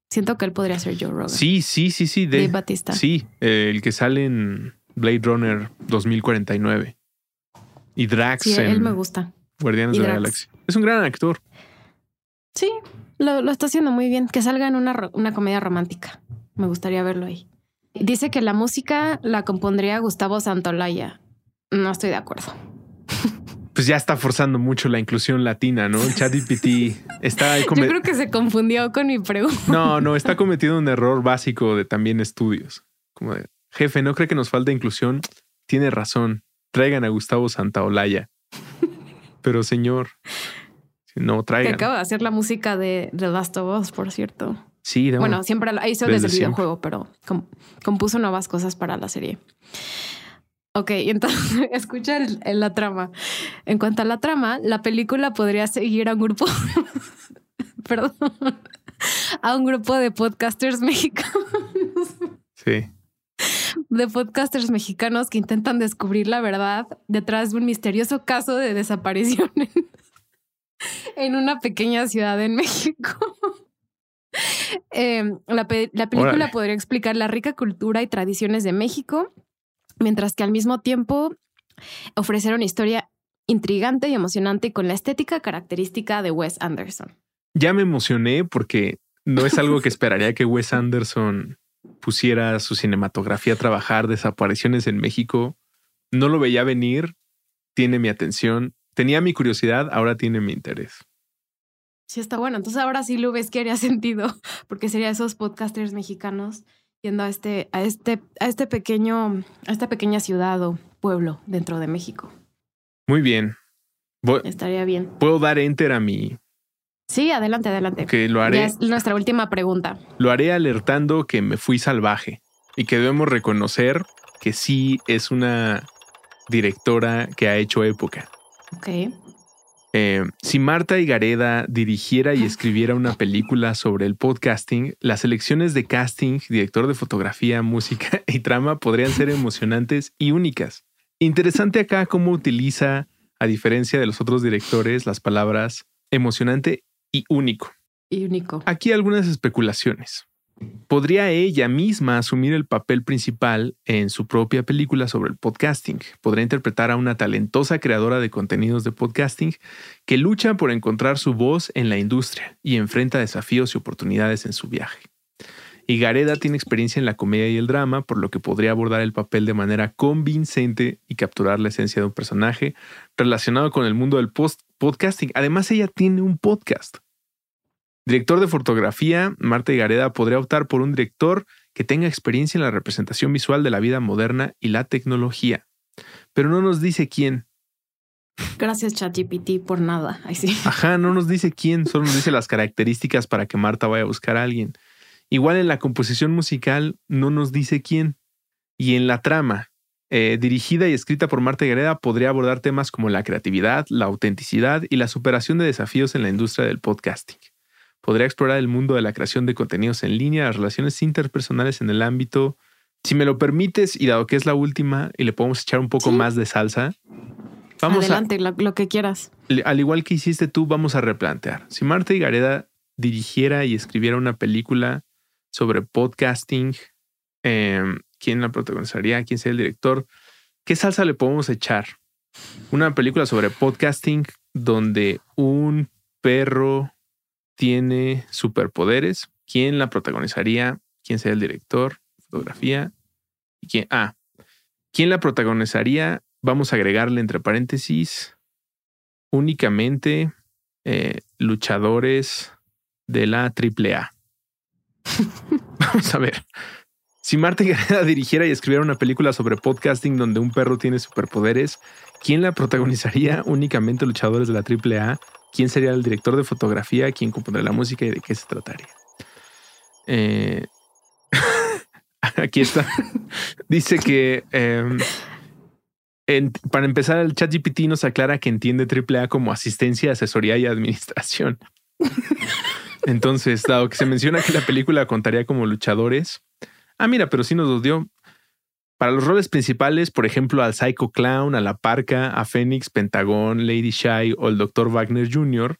Siento que él podría ser Joe Rogan. Sí, sí, sí, sí. De, Dave Batista. Sí, eh, el que sale en Blade Runner 2049. Y Drax Sí, en él me gusta. Guardianes y de la. Galaxia. Es un gran actor. Sí, lo, lo está haciendo muy bien. Que salga en una, una comedia romántica. Me gustaría verlo ahí. Dice que la música la compondría Gustavo Santolaya. No estoy de acuerdo. Pues ya está forzando mucho la inclusión latina, ¿no? El (laughs) ChatGPT está ahí Yo creo que se confundió con mi pregunta. No, no, está cometiendo un error básico de también estudios. Como de, jefe, ¿no cree que nos falta inclusión? Tiene razón. Traigan a Gustavo Santaolalla. (laughs) Pero señor, no Que traigan. acaba de hacer la música de The Last of Us, por cierto. Sí, de Bueno, siempre la hizo Desde desde, el videojuego, pero com- compuso nuevas cosas para la serie. Ok, (laughs) entonces escucha el- el- la trama. En cuanto a la trama, la película podría seguir a un grupo, (laughs) perdón, a un grupo de podcasters mexicanos, Sí. de podcasters mexicanos que intentan descubrir la verdad detrás de un misterioso caso de desaparición en, (laughs) en una pequeña ciudad en México. Eh, la, pe- la película Órale. podría explicar la rica cultura y tradiciones de México, mientras que al mismo tiempo ofrecer una historia intrigante y emocionante y con la estética característica de Wes Anderson. Ya me emocioné porque no es algo que (laughs) esperaría que Wes Anderson pusiera su cinematografía a trabajar, desapariciones en México. No lo veía venir, tiene mi atención, tenía mi curiosidad, ahora tiene mi interés. Sí, está bueno. Entonces ahora sí lo ves que haría (laughs) sentido, porque sería esos podcasters mexicanos yendo a este, a este, a este pequeño, a esta pequeña ciudad o pueblo dentro de México. Muy bien. Voy- Estaría bien. Puedo dar enter a mi Sí, adelante, adelante. que lo Ya haré, es nuestra última pregunta. lo haré alertando que me fui salvaje y que debemos reconocer que sí es una directora que ha hecho época. Ok. Eh, si Marta Higareda dirigiera y escribiera una película sobre el podcasting, las elecciones de casting, director de fotografía, música (laughs) y trama podrían ser emocionantes y únicas. Interesante acá cómo utiliza, a diferencia de los otros directores, las palabras emocionante y único. Y único. Aquí algunas especulaciones. ¿Podría ella misma asumir el papel principal en su propia película sobre el podcasting? ¿Podría interpretar a una talentosa creadora de contenidos de podcasting que lucha por encontrar su voz en la industria y enfrenta desafíos y oportunidades en su viaje? Y Gareda tiene experiencia en la comedia y el drama, por lo que podría abordar el papel de manera convincente y capturar la esencia de un personaje relacionado con el mundo del podcasting. Además, ella tiene un podcast. Director de fotografía, Marta Gareda podría optar por un director que tenga experiencia en la representación visual de la vida moderna y la tecnología. Pero no nos dice quién. Gracias, ChatGPT, por nada. Ay, sí. Ajá, no nos dice quién, (laughs) solo nos dice las características para que Marta vaya a buscar a alguien. Igual en la composición musical no nos dice quién. Y en la trama, eh, dirigida y escrita por Marta Gareda, podría abordar temas como la creatividad, la autenticidad y la superación de desafíos en la industria del podcasting. Podría explorar el mundo de la creación de contenidos en línea, las relaciones interpersonales en el ámbito. Si me lo permites, y dado que es la última y le podemos echar un poco Sí. más de salsa, vamos a, Adelante, lo, lo que quieras. al igual que hiciste tú, vamos a replantear. Si Marta Higareda dirigiera y escribiera una película sobre podcasting, eh, ¿quién la protagonizaría? ¿Quién sería el director? ¿Qué salsa le podemos echar? Una película sobre podcasting donde un perro tiene superpoderes. ¿Quién la protagonizaría? ¿Quién sería el director? Fotografía. ¿Y quién? Ah, ¿quién la protagonizaría? Vamos a agregarle entre paréntesis únicamente eh, luchadores de la AAA. (laughs) Vamos a ver. Si Marta Gareda dirigiera y escribiera una película sobre podcasting donde un perro tiene superpoderes, ¿quién la protagonizaría? Únicamente luchadores de la AAA. ¿Quién sería el director de fotografía? ¿Quién compondría la música y de qué se trataría? Eh, (laughs) Aquí está. (laughs) Dice que em, para empezar, el ChatGPT nos aclara que entiende AAA como asistencia, asesoría y administración. Entonces, dado que se menciona que la película contaría como luchadores. Ah, mira, pero sí nos los dio. Para los roles principales, por ejemplo, al Psycho Clown, a la Parca, a Phoenix, Pentagón, Lady Shy o el Dr. Wagner Jr.,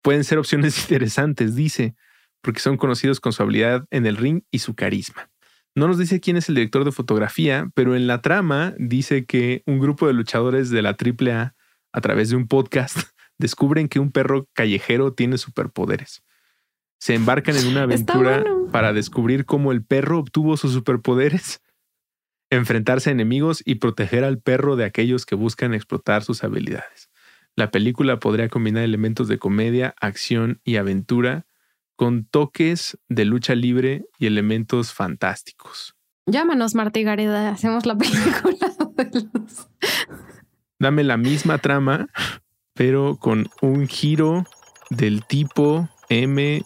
pueden ser opciones (laughs) interesantes, dice, porque son conocidos con su habilidad en el ring y su carisma. No nos dice quién es el director de fotografía, pero en la trama dice que un grupo de luchadores de la AAA, a través de un podcast, (laughs) descubren que un perro callejero tiene superpoderes. se embarcan en una aventura para descubrir cómo el perro obtuvo sus superpoderes, enfrentarse a enemigos y proteger al perro de aquellos que buscan explotar sus habilidades. La película podría combinar elementos de comedia, acción y aventura con toques de lucha libre y elementos fantásticos. Llámanos, Marta y Gareda, hacemos la (laughs) película Dame la misma trama, pero con un giro del tipo M.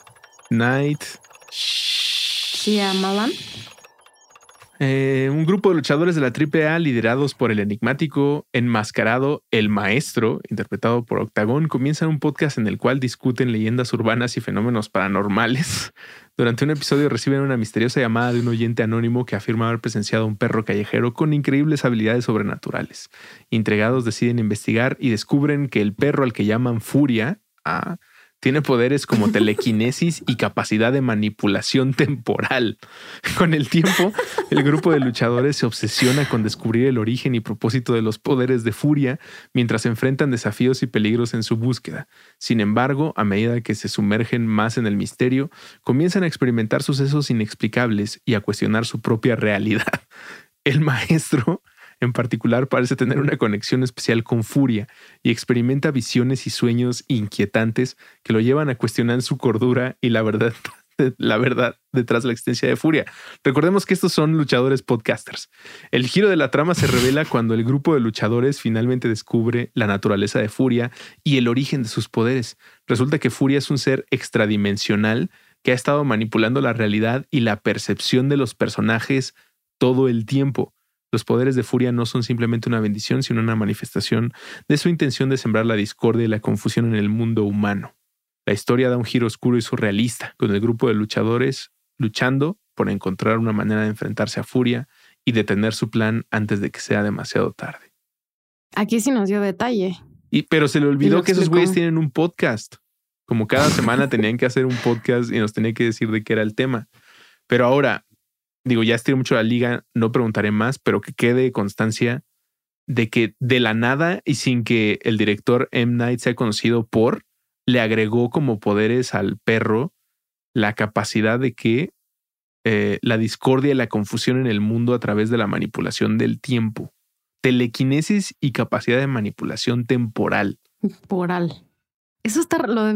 Night Shyamalan. Eh, un grupo de luchadores de la AAA liderados por el enigmático enmascarado El Maestro, interpretado por Octagon, comienzan un podcast en el cual discuten leyendas urbanas y fenómenos paranormales. (laughs) Durante un episodio reciben una misteriosa llamada de un oyente anónimo que afirma haber presenciado a un perro callejero con increíbles habilidades sobrenaturales. Intrigados deciden investigar y descubren que el perro al que llaman Furia, ah, tiene poderes como (laughs) telequinesis y capacidad de manipulación temporal. Con el tiempo, el grupo de luchadores se obsesiona con descubrir el origen y propósito de los poderes de furia mientras enfrentan desafíos y peligros en su búsqueda. Sin embargo, a medida que se sumergen más en el misterio, comienzan a experimentar sucesos inexplicables y a cuestionar su propia realidad. El maestro en particular parece tener una conexión especial con Furia y experimenta visiones y sueños inquietantes que lo llevan a cuestionar su cordura y la verdad, (laughs) la verdad detrás de la existencia de Furia. Recordemos que estos son luchadores podcasters. El giro de la trama se revela cuando el grupo de luchadores finalmente descubre la naturaleza de Furia y el origen de sus poderes. Resulta que Furia es un ser extradimensional que ha estado manipulando la realidad y la percepción de los personajes todo el tiempo. Los poderes de furia no son simplemente una bendición, sino una manifestación de su intención de sembrar la discordia y la confusión en el mundo humano. La historia da un giro oscuro y surrealista, con el grupo de luchadores luchando por encontrar una manera de enfrentarse a Furia y detener su plan antes de que sea demasiado tarde. Aquí sí nos dio detalle. Y, pero se le olvidó que esos güeyes tienen un podcast. Como cada semana (laughs) tenían que hacer un podcast y nos tenía que decir de qué era el tema. Pero ahora, digo, ya estiré mucho la liga, no preguntaré más, pero que quede constancia de que de la nada y sin que el director M. Night sea conocido por, le agregó como poderes al perro la capacidad de que eh, la discordia y la confusión en el mundo a través de la manipulación del tiempo, telequinesis y capacidad de manipulación temporal. Temporal. Eso está, lo de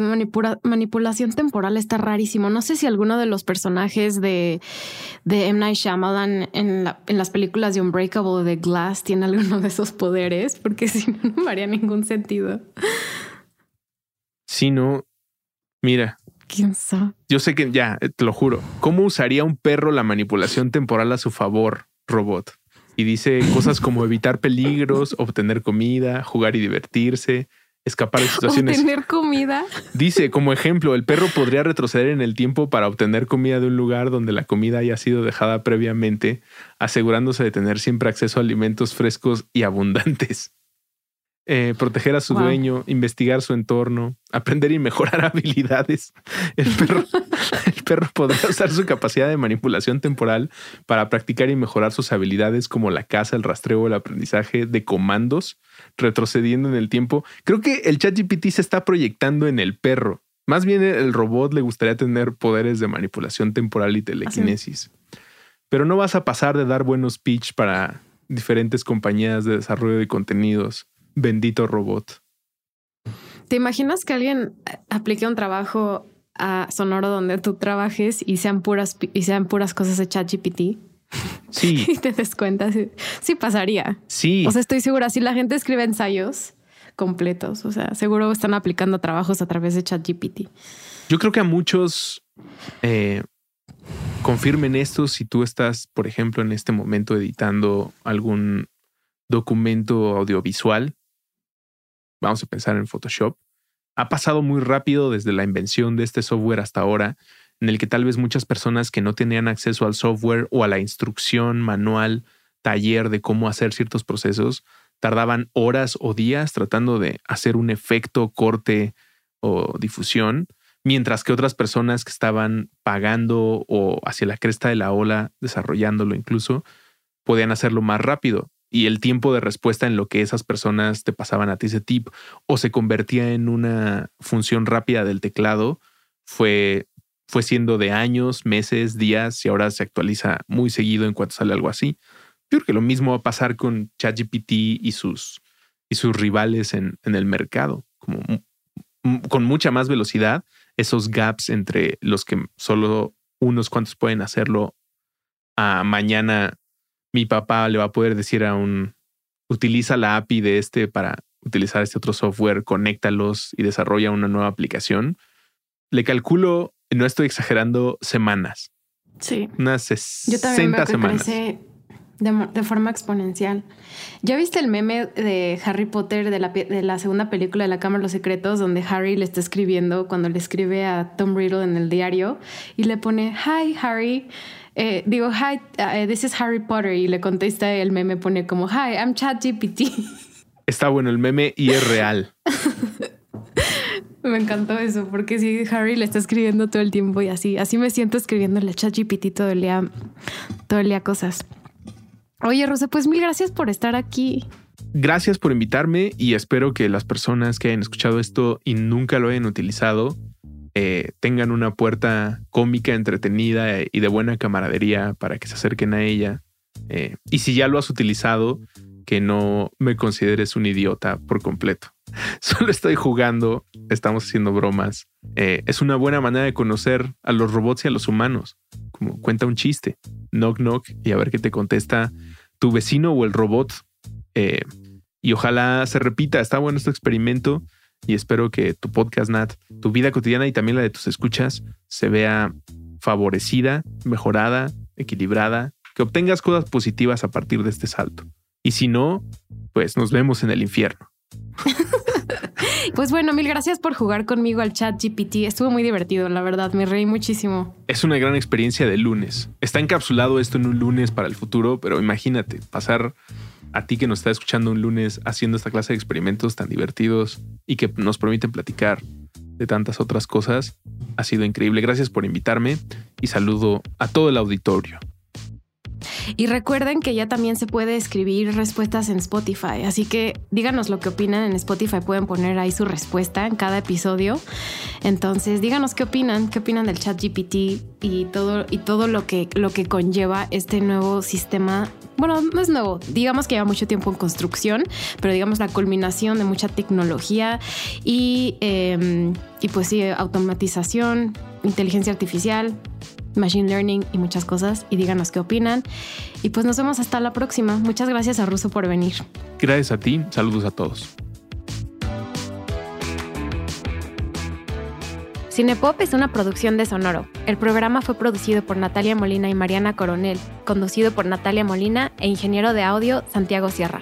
manipulación temporal está rarísimo. No sé si alguno de los personajes de, de M. Night Shyamalan en, en las películas de Unbreakable o de Glass tiene alguno de esos poderes, porque (laughs) si no, no me haría ningún sentido. Si no, mira. ¿Quién sabe? Yo sé que ya, eh, te lo juro. ¿Cómo usaría un perro la manipulación temporal a su favor, robot? Y dice cosas como evitar peligros, obtener comida, jugar y divertirse escapar de (laughs) situaciones. Obtener comida. Dice, como ejemplo, el perro podría retroceder en el tiempo para obtener comida de un lugar donde la comida haya sido dejada previamente, asegurándose de tener siempre acceso a alimentos frescos y abundantes. (laughs) Eh, proteger a su dueño, investigar su entorno, aprender y mejorar (laughs) habilidades. El perro, el perro podrá usar su capacidad de manipulación temporal para practicar y mejorar sus habilidades como la caza, el rastreo, el aprendizaje de comandos, retrocediendo en el tiempo. Creo que el ChatGPT se está proyectando en el perro. Más bien el robot le gustaría tener poderes de manipulación temporal y telequinesis. Pero no vas a pasar de dar buenos pitch para diferentes compañías de desarrollo de contenidos Bendito robot. ¿Te imaginas que alguien aplique un trabajo a Sonoro donde tú trabajes y sean puras y sean puras cosas de ChatGPT? Sí. (laughs) y te des cuenta. Sí, pasaría. Sí. O sea, estoy segura. Si la gente escribe ensayos completos, o sea, seguro están aplicando trabajos a través de ChatGPT. Yo creo que a muchos eh, confirmen esto si tú estás, por ejemplo, en este momento editando algún documento audiovisual vamos a pensar en Photoshop, ha pasado muy rápido desde la invención de este software hasta ahora, en el que tal vez muchas personas que no tenían acceso al software o a la instrucción, manual, taller de cómo hacer ciertos procesos, tardaban horas o días tratando de hacer un efecto, corte o difusión, mientras que otras personas que estaban pagando o hacia la cresta de la ola, desarrollándolo incluso, podían hacerlo más rápido. Y el tiempo de respuesta en lo que esas personas te pasaban a ti ese tip o se convertía en una función rápida del teclado fue, fue siendo de años, meses, días y ahora se actualiza muy seguido en cuanto sale algo así. Yo creo que lo mismo va a pasar con ChatGPT y sus, y sus rivales en, en el mercado, como con mucha más velocidad, esos gaps entre los que solo unos cuantos pueden hacerlo, a mañana mi papá le va a poder decir a un, utiliza la API de este para utilizar este otro software, conéctalos y desarrolla una nueva aplicación. Le calculo, no estoy exagerando, semanas. Sí. Unas 60 semanas de, forma exponencial. ¿Ya viste el meme de Harry Potter de la, de la, segunda película de la Cámara de los Secretos, donde Harry le está escribiendo cuando le escribe a Tom Riddle en el diario y le pone, Hi Harry, eh, digo, Hi, uh, this is Harry Potter y le contesta el meme, pone como, Hi, I'm ChatGPT. Está bueno el meme y es real. (laughs) Me encantó eso, porque si Harry le está escribiendo todo el tiempo y así, así me siento escribiéndole a ChatGPT todo el día, todo el día cosas. Oye, Rosa, pues mil gracias por estar aquí. Gracias por invitarme y espero que las personas que hayan escuchado esto y nunca lo hayan utilizado eh, tengan una puerta cómica, entretenida y de buena camaradería para que se acerquen a ella. Eh, y si ya lo has utilizado, que no me consideres un idiota por completo. (laughs) Solo estoy jugando, estamos haciendo bromas. Eh, es una buena manera de conocer a los robots y a los humanos. Como cuenta un chiste, knock knock y a ver qué te contesta tu vecino o el robot. Eh, y ojalá se repita. Está bueno este experimento y espero que tu podcast, Nat, tu vida cotidiana y también la de tus escuchas se vea favorecida, mejorada, equilibrada, que obtengas cosas positivas a partir de este salto. Y si no, pues nos vemos en el infierno. (laughs) (laughs) Pues bueno, mil gracias por jugar conmigo al chat GPT. Estuvo muy divertido, la verdad, me reí muchísimo. Es una gran experiencia de lunes. Está encapsulado esto en un lunes para el futuro, pero imagínate, pasar a ti que nos está escuchando un lunes haciendo esta clase de experimentos tan divertidos y que nos permiten platicar de tantas otras cosas, ha sido increíble. Gracias por invitarme y saludo a todo el auditorio. Y recuerden que ya también se puede escribir respuestas en Spotify, así que díganos lo que opinan en Spotify, pueden poner ahí su respuesta en cada episodio. Entonces, díganos qué opinan, qué opinan del chat GPT y todo, y todo lo, que, lo que conlleva este nuevo sistema. Bueno, no es nuevo, digamos que lleva mucho tiempo en construcción, pero digamos la culminación de mucha tecnología y, em, y pues sí, automatización, inteligencia artificial, machine learning y muchas cosas y díganos qué opinan. Y pues nos vemos hasta la próxima. Muchas gracias a Russo por venir. Gracias a ti. Saludos a todos. Cinepop es una producción de Sonoro. El programa fue producido por Natalia Molina y Mariana Coronel, conducido por Natalia Molina e ingeniero de audio Santiago Sierra.